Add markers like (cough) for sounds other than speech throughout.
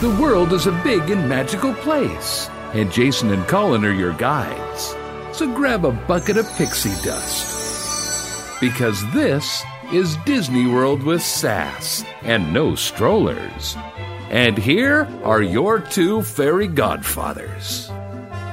The world is a big and magical place, and Jason and Colin are your guides. So grab a bucket of pixie dust. Because this is Disney World with sass and no strollers. And here are your two fairy godfathers.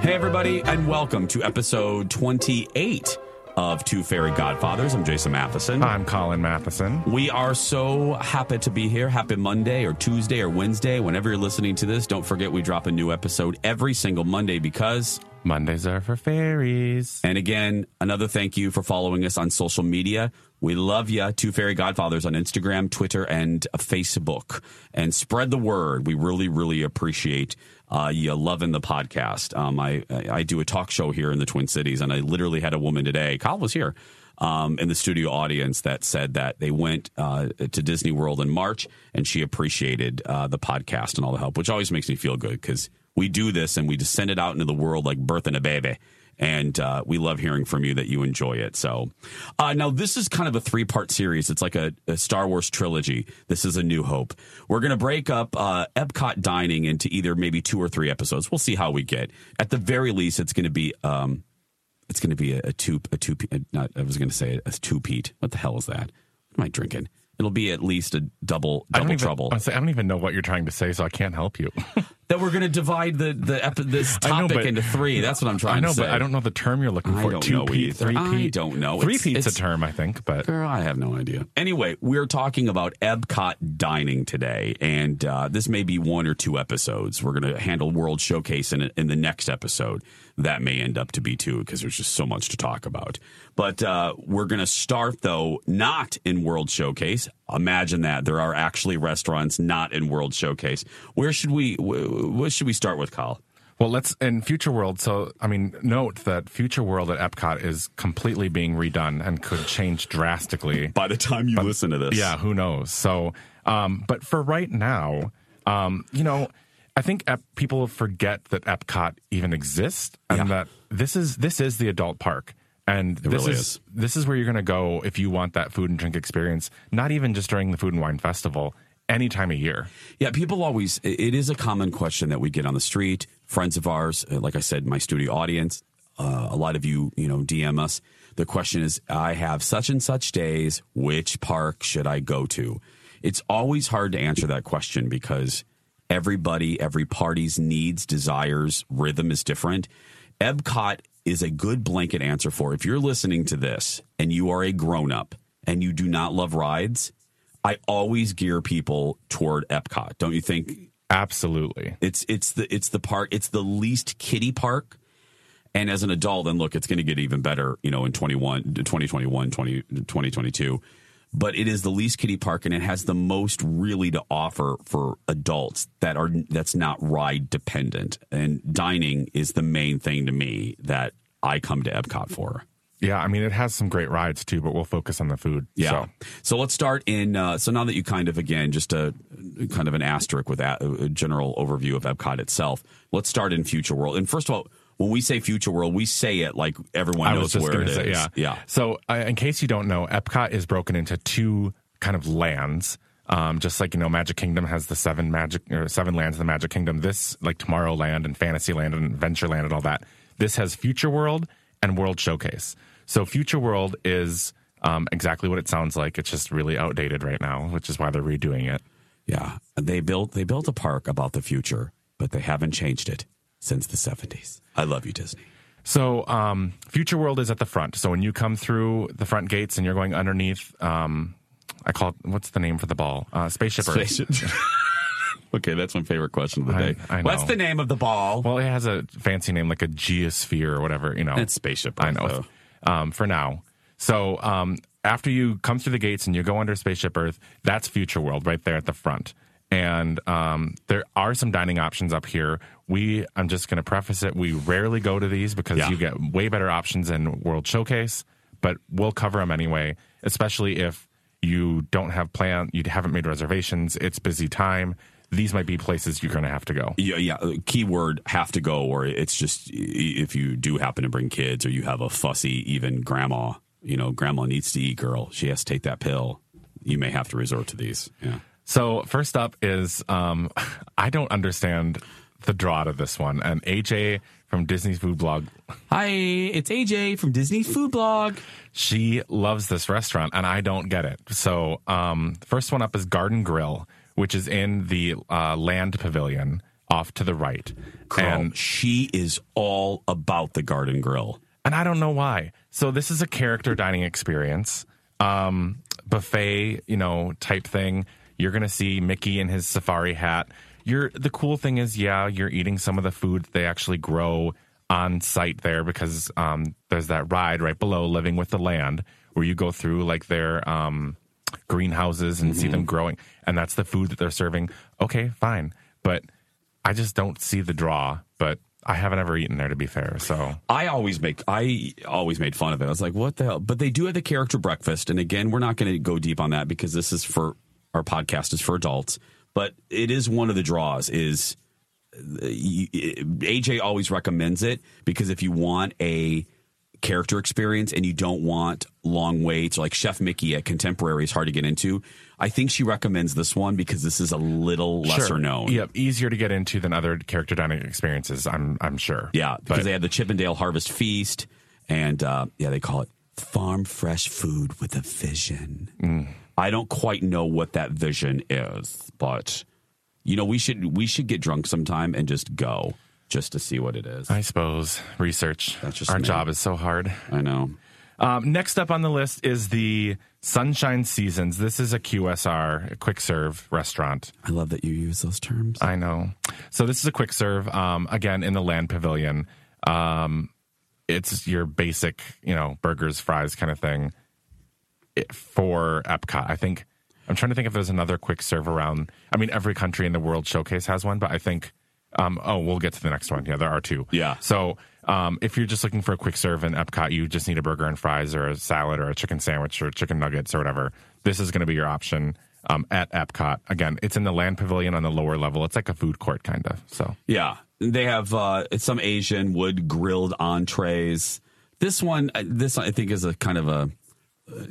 Hey, everybody, and welcome to episode 28 of Two Fairy Godfathers. I'm Jason Matheson. I'm Colin Matheson. We are so happy to be here. Happy Monday or Tuesday or Wednesday. Whenever you're listening to this, don't forget we drop a new episode every single Monday because. Mondays are for fairies. And again, another thank you for following us on social media. We love you, Two Fairy Godfathers on Instagram, Twitter, and Facebook. And spread the word. We really, really appreciate uh, you loving the podcast. Um, I, I do a talk show here in the Twin Cities, and I literally had a woman today, Kyle was here, um, in the studio audience that said that they went uh, to Disney World in March and she appreciated uh, the podcast and all the help, which always makes me feel good because we do this and we just send it out into the world like birthing a baby and uh, we love hearing from you that you enjoy it. So, uh, now this is kind of a three part series. It's like a, a, Star Wars trilogy. This is a New Hope. We're going to break up uh, Epcot dining into either maybe two or three episodes. We'll see how we get. At the very least, it's going to be. Um, it's going to be a, a two, a two, not, I was going to say a two peat. What the hell is that? What am I drinking? It'll be at least a double double even, trouble. I don't even know what you're trying to say, so I can't help you. (laughs) that we're going to divide the the epi- this topic know, into three. That's what I'm trying I know, to say. but I don't know the term you're looking for. Two know Pete, three I don't know. Three It's- a term, I think, but Girl, I have no idea. Anyway, we're talking about Epcot dining today, and uh, this may be one or two episodes. We're going to handle World Showcase in, in the next episode. That may end up to be too, because there's just so much to talk about. But uh, we're going to start, though, not in World Showcase. Imagine that. There are actually restaurants not in World Showcase. Where should we, wh- what should we start with, Kyle? Well, let's in Future World. So, I mean, note that Future World at Epcot is completely being redone and could change drastically. (laughs) By the time you listen to this. Yeah, who knows? So, um, but for right now, um, you know, I think Ep- people forget that Epcot even exists and Yeah. that this is this is the adult park. And this really is, is. this is where you're going to go if you want that food and drink experience. Not even just during the Food and Wine Festival, any time of year. Yeah, people always, it is a common question that we get on the street. Friends of ours, uh, like I said, my studio audience, uh, a lot of you, you know, DM us. The question is, I have such and such days. Which park should I go to? It's always hard to answer that question because everybody, every party's needs, desires, rhythm is different. Epcot is a good blanket answer for if you're listening to this and you are a grown up and you do not love rides. I always gear people toward Epcot. Don't you think? Absolutely. It's it's the it's the park. It's the least kiddie park. And as an adult, then look, it's going to get even better, you know, in 21, 2021, 20, 2022. But it is the least kiddie park and it has the most really to offer for adults that are that's not ride dependent. And dining is the main thing to me that I come to Epcot for. Yeah, I mean, it has some great rides too, but we'll focus on the food. Yeah. So. So, let's start in. Uh, so now that you kind of again just a kind of an asterisk with a, a general overview of Epcot itself, let's start in Future World. And first of all, when we say Future World, we say it like everyone I knows where it is. say, yeah. yeah. So, uh, in case you don't know, Epcot is broken into two kind of lands. Um, just like you know, Magic Kingdom has the seven magic or seven lands of the Magic Kingdom. This like Tomorrowland and Fantasyland and Adventureland and all that. This has Future World and World Showcase. So Future World is um, exactly what it sounds like. It's just really outdated right now, which is why they're redoing it. Yeah. They built they built a park about the future, but they haven't changed it since the seventies. I love you, Disney. So, um, Future World is at the front. So when you come through the front gates and you're going underneath, um, I call it, what's the name for the ball? Uh, Spaceship Earth. Spaceship. (laughs) okay, that's my favorite question of the day. I know. What's the name of the ball? Well, it has a fancy name like a geosphere or whatever, you know. it's Spaceship. Earth, I know. Um, for now. So, um, after you come through the gates and you go under Spaceship Earth, that's Future World right there at the front. And um, there are some dining options up here. We, I'm just going to preface it, we rarely go to these because Yeah. you get way better options in World Showcase, but we'll cover them anyway, especially if you don't have plan, you haven't made reservations, it's busy time. These might be places you're going to have to go. Yeah, yeah. uh, Keyword have to go, or it's just if you do happen to bring kids, or you have a fussy, even grandma. You know, grandma needs to eat. Girl, she has to take that pill. You may have to resort to these. Yeah. So first up is um, (laughs) I don't understand the draw to this one, and AJ from Disney's Food Blog. Hi, it's AJ from Disney's Food Blog. She loves this restaurant, and I don't get it. So um, first one up is Garden Grill, which is in the uh, Land Pavilion off to the right, Girl, and she is all about the Garden Grill. and I don't know why. So this is a character dining experience, um, buffet, you know, type thing. You're gonna see Mickey in his safari hat. You're the cool thing is, yeah, you're eating some of the food that they actually grow on site there because um, there's that ride right below Living with the Land where you go through like their um, greenhouses and see them growing, and that's the food that they're serving. Okay, fine, but I just don't see the draw. But I haven't ever eaten there to be fair, so. I always make I always made fun of it. I was like, what the hell? But they do have the character breakfast, and again, we're not going to go deep on that because this is for our podcast is for adults. But it is one of the draws. Is uh, AJ always recommends it because if you want a character experience and you don't want long waits, like Chef Mickey at Contemporary is hard to get into. I think she recommends this one because this is a little lesser Sure. known. Yep, easier to get into than other character dining experiences. I'm I'm sure. Yeah, because But- they had the Chip 'n' Dale Harvest Feast, and uh, yeah, they call it farm fresh food with a vision. Mm. I don't quite know what that vision is, but you know, we should we should get drunk sometime and just go just to see what it is. I suppose research. That's just Our me. job is so hard. I know. Um, next up on the list is the Sunshine Seasons. This is a QSR, a quick serve restaurant. I love that you use those terms. I know. So this is a quick serve. Um, again, in the Land Pavilion. Um, it's your basic, you know, burgers, fries kind of thing for Epcot. I think I'm trying to think if there's another quick serve around. I mean, every country in the World Showcase has one, but I think. Um, oh, we'll get to the next one. Yeah, there are two. Yeah. So um, if you're just looking for a quick serve in Epcot, you just need a burger and fries, or a salad, or a chicken sandwich, or chicken nuggets, or whatever. This is going to be your option um, at Epcot. Again, it's in the Land Pavilion on the lower level. It's like a food court kind of. So Yeah, they have uh, some Asian wood grilled entrees. This one, uh, this I think is a kind of a uh,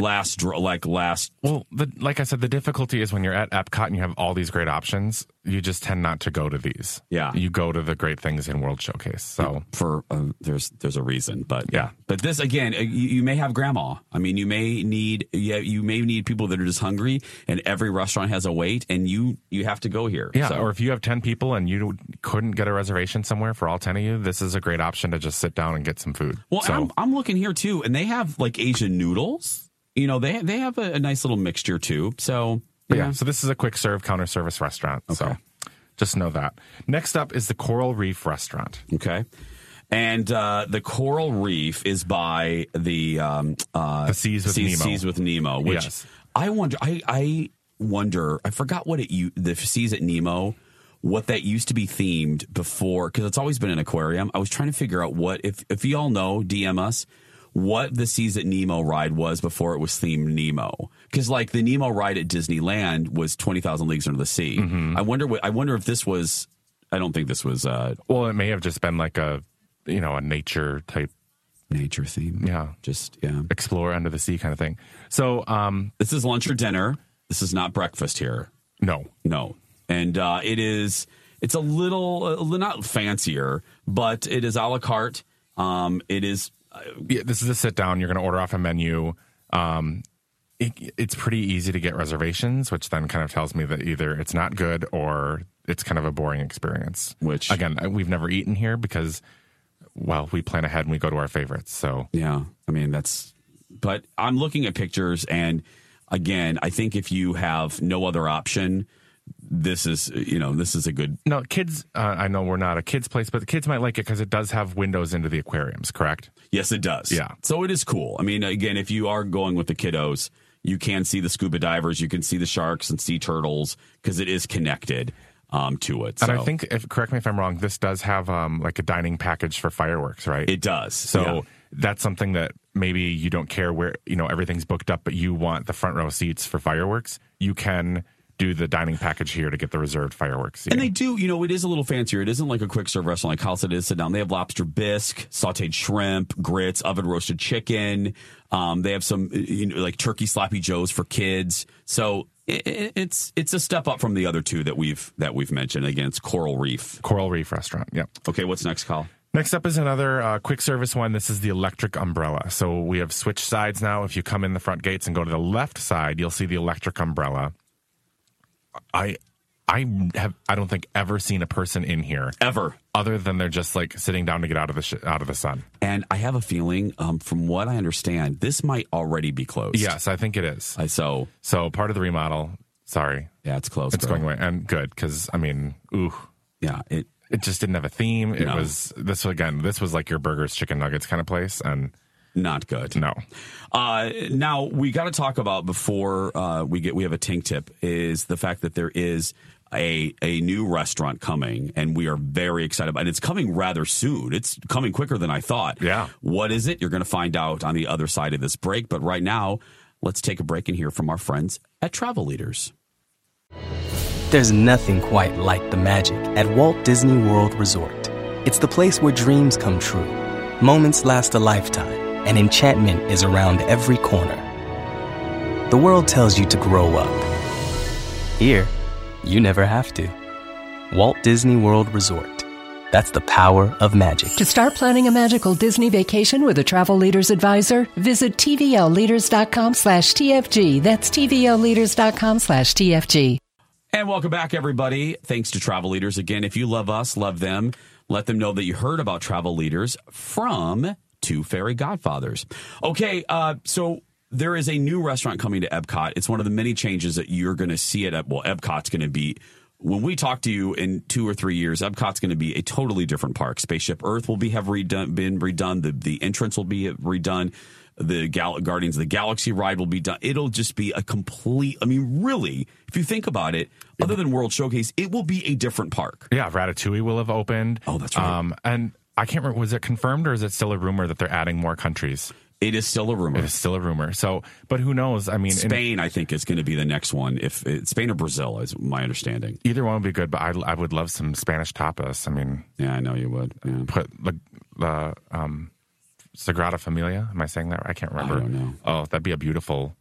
last like last. Well, the, like I said, the difficulty is when you're at Epcot and you have all these great options, you just tend not to go to these. Yeah. You go to the great things in World Showcase. So, for uh, there's there's a reason, but Yeah. But this again, uh, you, you may have grandma. I mean, you may need yeah, you may need people that are just hungry, and every restaurant has a wait, and you you have to go here. yeah. So, Or if you have 10 people and you couldn't get a reservation somewhere for all 10 of you, this is a great option to just sit down and get some food. well, so, I'm I'm looking here too, and they have like Asian noodles. You know, they they have a, a nice little mixture too. So yeah. So this is a quick serve counter service restaurant. So just know that. Next up is the Coral Reef Restaurant. Okay. And uh, the coral reef is by the um, uh, The Seas with Seas, Nemo. Seas with Nemo, which Yes. I wonder. I, I wonder. I forgot what it you the Seas at Nemo. What that used to be themed before, because it's always been an aquarium. I was trying to figure out what if if y'all know, DM us what the Seas at Nemo ride was before it was themed Nemo. Because like the Nemo ride at Disneyland was Twenty Thousand Leagues Under the Sea. Mm-hmm. I wonder. What, I wonder if this was. I don't think this was uh, Well, it may have just been like a, you know, a nature type, nature theme. yeah, Just yeah. explore under the sea kind of thing. So, um, This is lunch or dinner. This is not breakfast here. no, No, and uh, it is. It's a little, little not fancier, but it is a la carte. Um, it is. Yeah, this is a sit down. You're going to order off a menu. Um, it, it's pretty easy to get reservations, which then kind of tells me that either it's not good or it's kind of a boring experience. Which- again, we've never eaten here because, well, we plan ahead and we go to our favorites. So Yeah, I mean that's. But I'm looking at pictures, and again, I think if you have no other option, this is you know this is a good. no, kids. Uh, I know we're not a kids place, but the kids might like it because it does have windows into the aquariums. Correct? Yes, it does. Yeah. So it is cool. I mean, again, if you are going with the kiddos, you can see the scuba divers, you can see the sharks and sea turtles because it is connected um, to it. And I think, if correct me if I'm wrong, this does have um, like a dining package for fireworks, right? it does. So Yeah. that's something that maybe you don't care where you know everything's booked up, but you want the front row seats for fireworks. You can do the dining package here to get the reserved fireworks. And they do, you know, it is a little fancier. It isn't like a quick serve restaurant like Kyle said it is sit down. They have lobster bisque, sauteed shrimp, grits, oven roasted chicken. Um, they have some, you know, like turkey sloppy joes for kids. So it, it- it's it's a step up from the other two that we've that we've mentioned. Again, it's Coral Reef. Coral Reef Restaurant. Yep. Okay, what's next, Kyle? Next up is another uh, quick service one. This is the electric umbrella. So we have switched sides now. If you come in the front gates and go to the left side, you'll see the electric umbrella. I I have I don't think ever seen a person in here Ever. other than they're just like sitting down to get out of the sh- out of the sun. And I have a feeling, um, from what I understand, this might already be closed. Yes, I think it is. I, so So part of the remodel. Sorry, yeah, it's closed. it's going away, and good because I mean, ooh, Yeah, it it just didn't have a theme. It No. was this again. This was like your burgers, chicken nuggets kind of place, and not good. no, Uh, now we got to talk about before uh, we get we have a tink tip is the fact that there is a a new restaurant coming and we are very excited about and it's coming rather soon. It's coming quicker than I thought. Yeah. What is it? You're going to find out on the other side of this break. But right now, let's take a break and hear from our friends at Travel Leaders. There's nothing quite like the magic at Walt Disney World Resort. It's the place where dreams come true, moments last a lifetime, and enchantment is around every corner. The world tells you to grow up. Here, you never have to. Walt Disney World Resort. That's the power of magic. To start planning a magical Disney vacation with a travel leaders advisor, visit tvlleaders.com slash TFG. That's tvlleaders.com slash TFG. And welcome back, everybody. Thanks to Travel Leaders. Again, if you love us, love them, let them know that you heard about Travel Leaders from Two Fairy Godfathers. Okay, uh, so there is a new restaurant coming to Epcot. It's one of the many changes that you're going to see at, well, Epcot's going to be. When we talk to you in two or three years, Epcot's going to be a totally different park. Spaceship Earth will be have redone, been redone. The the entrance will be redone. The Gal- Guardians of the Galaxy ride will be done. It'll just be a complete. I mean, really, if you think about it, other than World Showcase, it will be a different park. yeah, Ratatouille will have opened. Oh, that's right. Um, and I can't remember. Was it confirmed or is it still a rumor that they're adding more countries? It is still a rumor. It is still a rumor. So, but who knows? I mean, in- Spain, I think, is going to be the next one. If it, Spain or Brazil is my understanding. either one would be good. But I, I would love some Spanish tapas. I mean, Yeah, I know you would. Yeah. put the the um, Sagrada Familia. Am I saying that? I can't remember. don't know. Oh, that'd be a beautiful,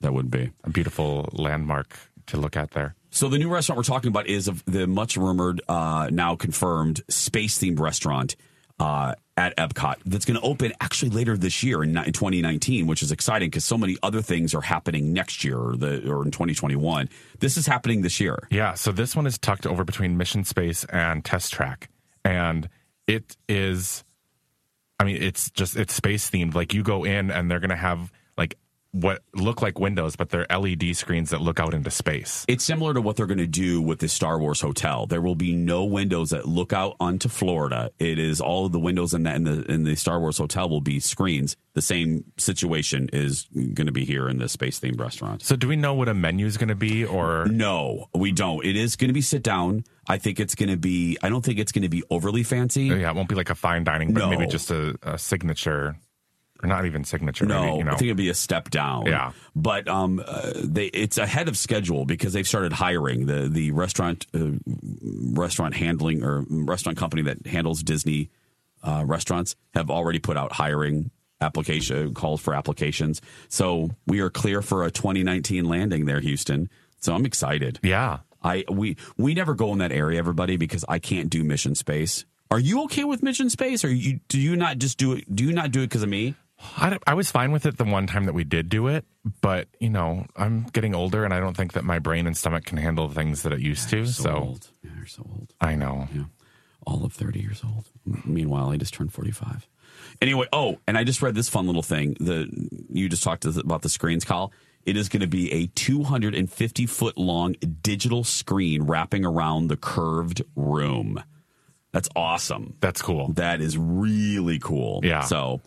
That would be. a beautiful landmark to look at there. So the new restaurant we're talking about is the much rumored, uh, now confirmed space themed restaurant uh, at Epcot that's going to open actually later this year in, in 2019, which is exciting because so many other things are happening next year or the or in 2021. This is happening this year. Yeah, so this one is tucked over between Mission Space and Test Track. And it is I mean, it's just it's space themed. Like you go in and they're gonna have like what look like windows, but they're LED screens that look out into space. It's similar to what they're going to do with the Star Wars hotel. There will be no windows that look out onto Florida. It is all of the windows in the in the, in the Star Wars hotel will be screens. The same situation is going to be here in the space themed restaurant. So do we know what a menu is gonna be or No, we don't. It is going to be sit down. I think it's going to be. I don't think it's going to be overly fancy. Oh, yeah, it won't be like a fine dining, but No. maybe just a, a signature or not even signature, No, maybe, you know. I think it'd be a step down. Yeah. but um, uh, they it's ahead of schedule because they've started hiring the the restaurant uh, restaurant handling or restaurant company that handles Disney uh, restaurants have already put out hiring application calls for applications. So we are clear for a 2019 landing there, Houston. So I'm excited. yeah. I we we never go in that area, everybody, because I can't do mission space. Are you okay with mission space, or you do you not just do it? Do you not do it because of me? I, I was fine with it the one time that we did do it, but you know, I'm getting older and I don't think that my brain and stomach can handle the things that it used to. So, So, old. Yeah, you're so old. I know. Yeah. All of 30 years old. Meanwhile, I just turned 45. Anyway, oh, and I just read this fun little thing. The you just talked about the screens, Kyle. It is going to be a 250 foot long digital screen wrapping around the curved room. That's awesome. That's cool. That is really cool. Yeah. So,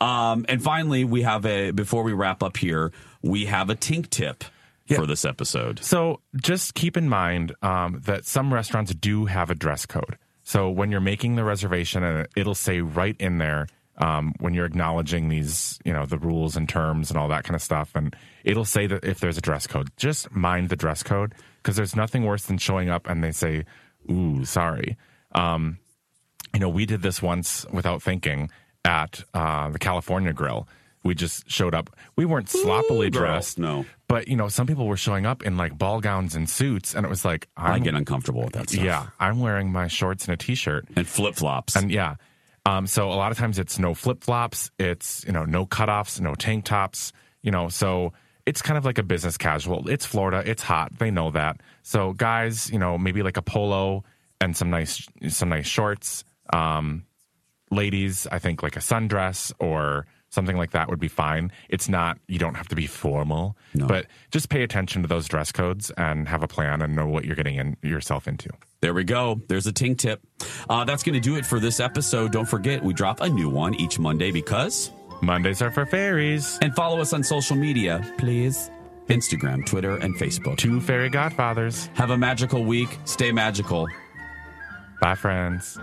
um, and finally, we have a before we wrap up here, we have a tink tip for this episode. So just keep in mind um, that some restaurants do have a dress code. So when you're making the reservation, and it'll say right in there um, when you're acknowledging these, you know, the rules and terms and all that kind of stuff, and it'll say that if there's a dress code, just mind the dress code because there's nothing worse than showing up and they say, "Ooh, sorry." Um, you know, we did this once without thinking at uh, the California Grill. we just showed up. We weren't sloppily Ooh, dressed. no. But, you know, some people were showing up in like ball gowns and suits. And it was like, I I'm, get uncomfortable with that stuff. yeah, I'm wearing my shorts and a t shirt. And flip flops. And yeah. Um, so a lot of times it's no flip flops, it's, you know, no cutoffs, no tank tops, you know, so it's kind of like a business casual. It's Florida, it's hot, they know that. So guys, you know, maybe like a polo and some nice some nice shorts. Um, ladies, I think like a sundress or something like that would be fine. It's not you don't have to be formal, No. but just pay attention to those dress codes and have a plan and know what you're getting in yourself into. There we go. There's a tink tip. Uh, that's going to do it for this episode. Don't forget, we drop a new one each Monday because. Mondays are for fairies. And follow us on social media, please. Instagram, Twitter, and Facebook. Two fairy godfathers. Have a magical week. Stay magical. Bye, friends.